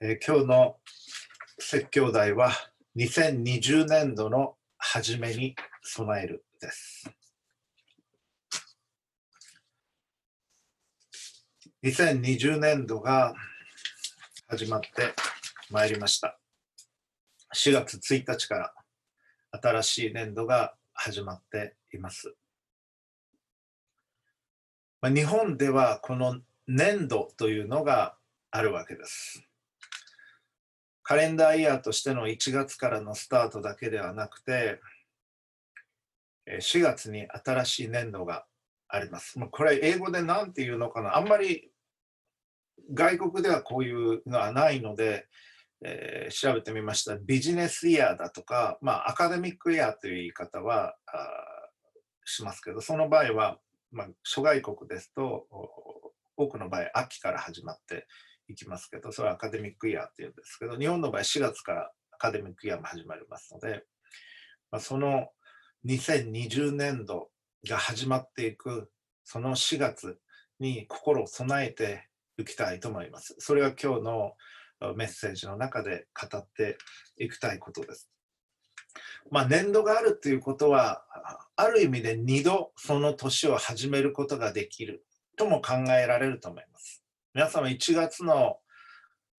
えー今日の説教題は2020年度の初めに備えるです。2020年度が始まってまいりました。4月1日から新しい年度が始まっています。まあ、日本ではこの年度というのがあるわけです。カレンダーイヤーとしての1月からのスタートだけではなくて、4月に新しい年度があります。これ英語で何て言うのかな？あんまり外国ではこういうのはないので、えー調べてみました。ビジネスイヤーだとか、まあ、アカデミックイヤーという言い方はあしますけど、その場合は、まあ、諸外国ですと、多くの場合、秋から始まっていきますけど、それはアカデミックイヤーっていうんですけど、日本の場合、4月からアカデミックイヤーも始まりますので、まあ、その2020年度が始まっていく、その4月に心を備えていきたいと思います。それが今日のメッセージの中で語っていきたいことです。まあ、年度があるということは、ある意味で2度その年を始めることができるとも考えられると思います。皆様1月の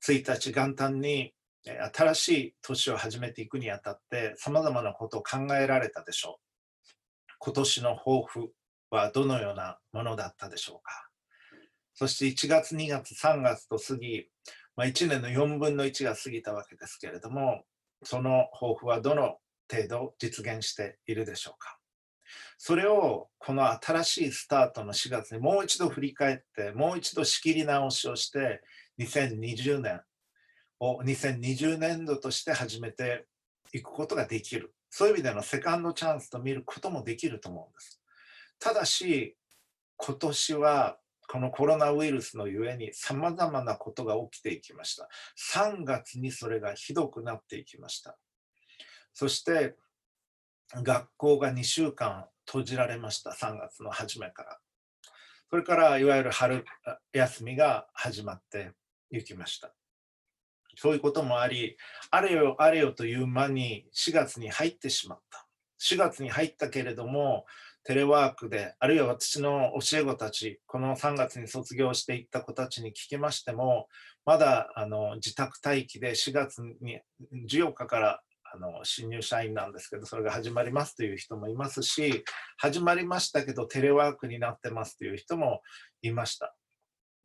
1日元旦にえ新しい年を始めていくにあたって様々なことを考えられたでしょう。今年の抱負はどのようなものだったでしょうか。そして1月、2月、3月と過ぎ、まあ、1年の4分の1が過ぎたわけですけれども、その抱負はどの程度実現しているでしょうか。それをこの新しいスタートの4月にもう一度振り返って、もう一度仕切り直しをして、2020年を2020年度として始めていくことができる。そういう意味でのセカンドチャンスと見ることもできると思うんです。ただし、今年はこのコロナウイルスのゆえに様々なことが起きていきました。3月にそれがひどくなっていきました。そして、学校が2週間閉じられました。3月の初めから。それから、いわゆる春休みが始まっていきました。そういうこともあり、あれよあれよという間に4月に入ってしまった。4月に入ったけれども、テレワークで、あるいは私の教え子たち、この3月に卒業していった子たちに聞きましても、まだあの自宅待機で4月に14日からの新入社員なんですけど、それが始まりますという人もいますし、始まりましたけどテレワークになってますという人もいました。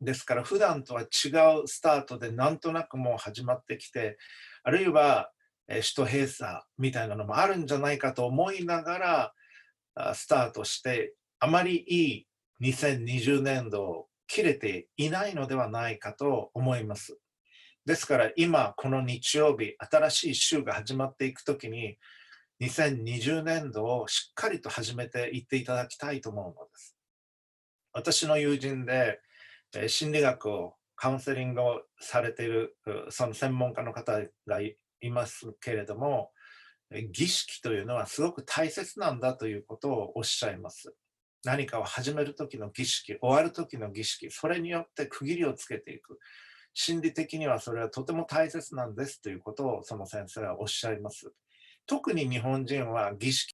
ですから普段とは違うスタートでなんとなくもう始まってきて、あるいは首都閉鎖みたいなのもあるんじゃないかと思いながらスタートして、あまりいい2020年度を切れていないのではないかと思います。ですから今この日曜日、新しい週が始まっていくときに、2020年度をしっかりと始めていっていただきたいと思うのです。私の友人で、心理学をカウンセリングをされているその専門家の方がいますけれども、儀式というのはすごく大切なんだということをおっしゃいます。何かを始める時の儀式、終わる時の儀式、それによって区切りをつけていく。心理的にはそれはとても大切なんですということをその先生はおっしゃいます。特に日本人は儀式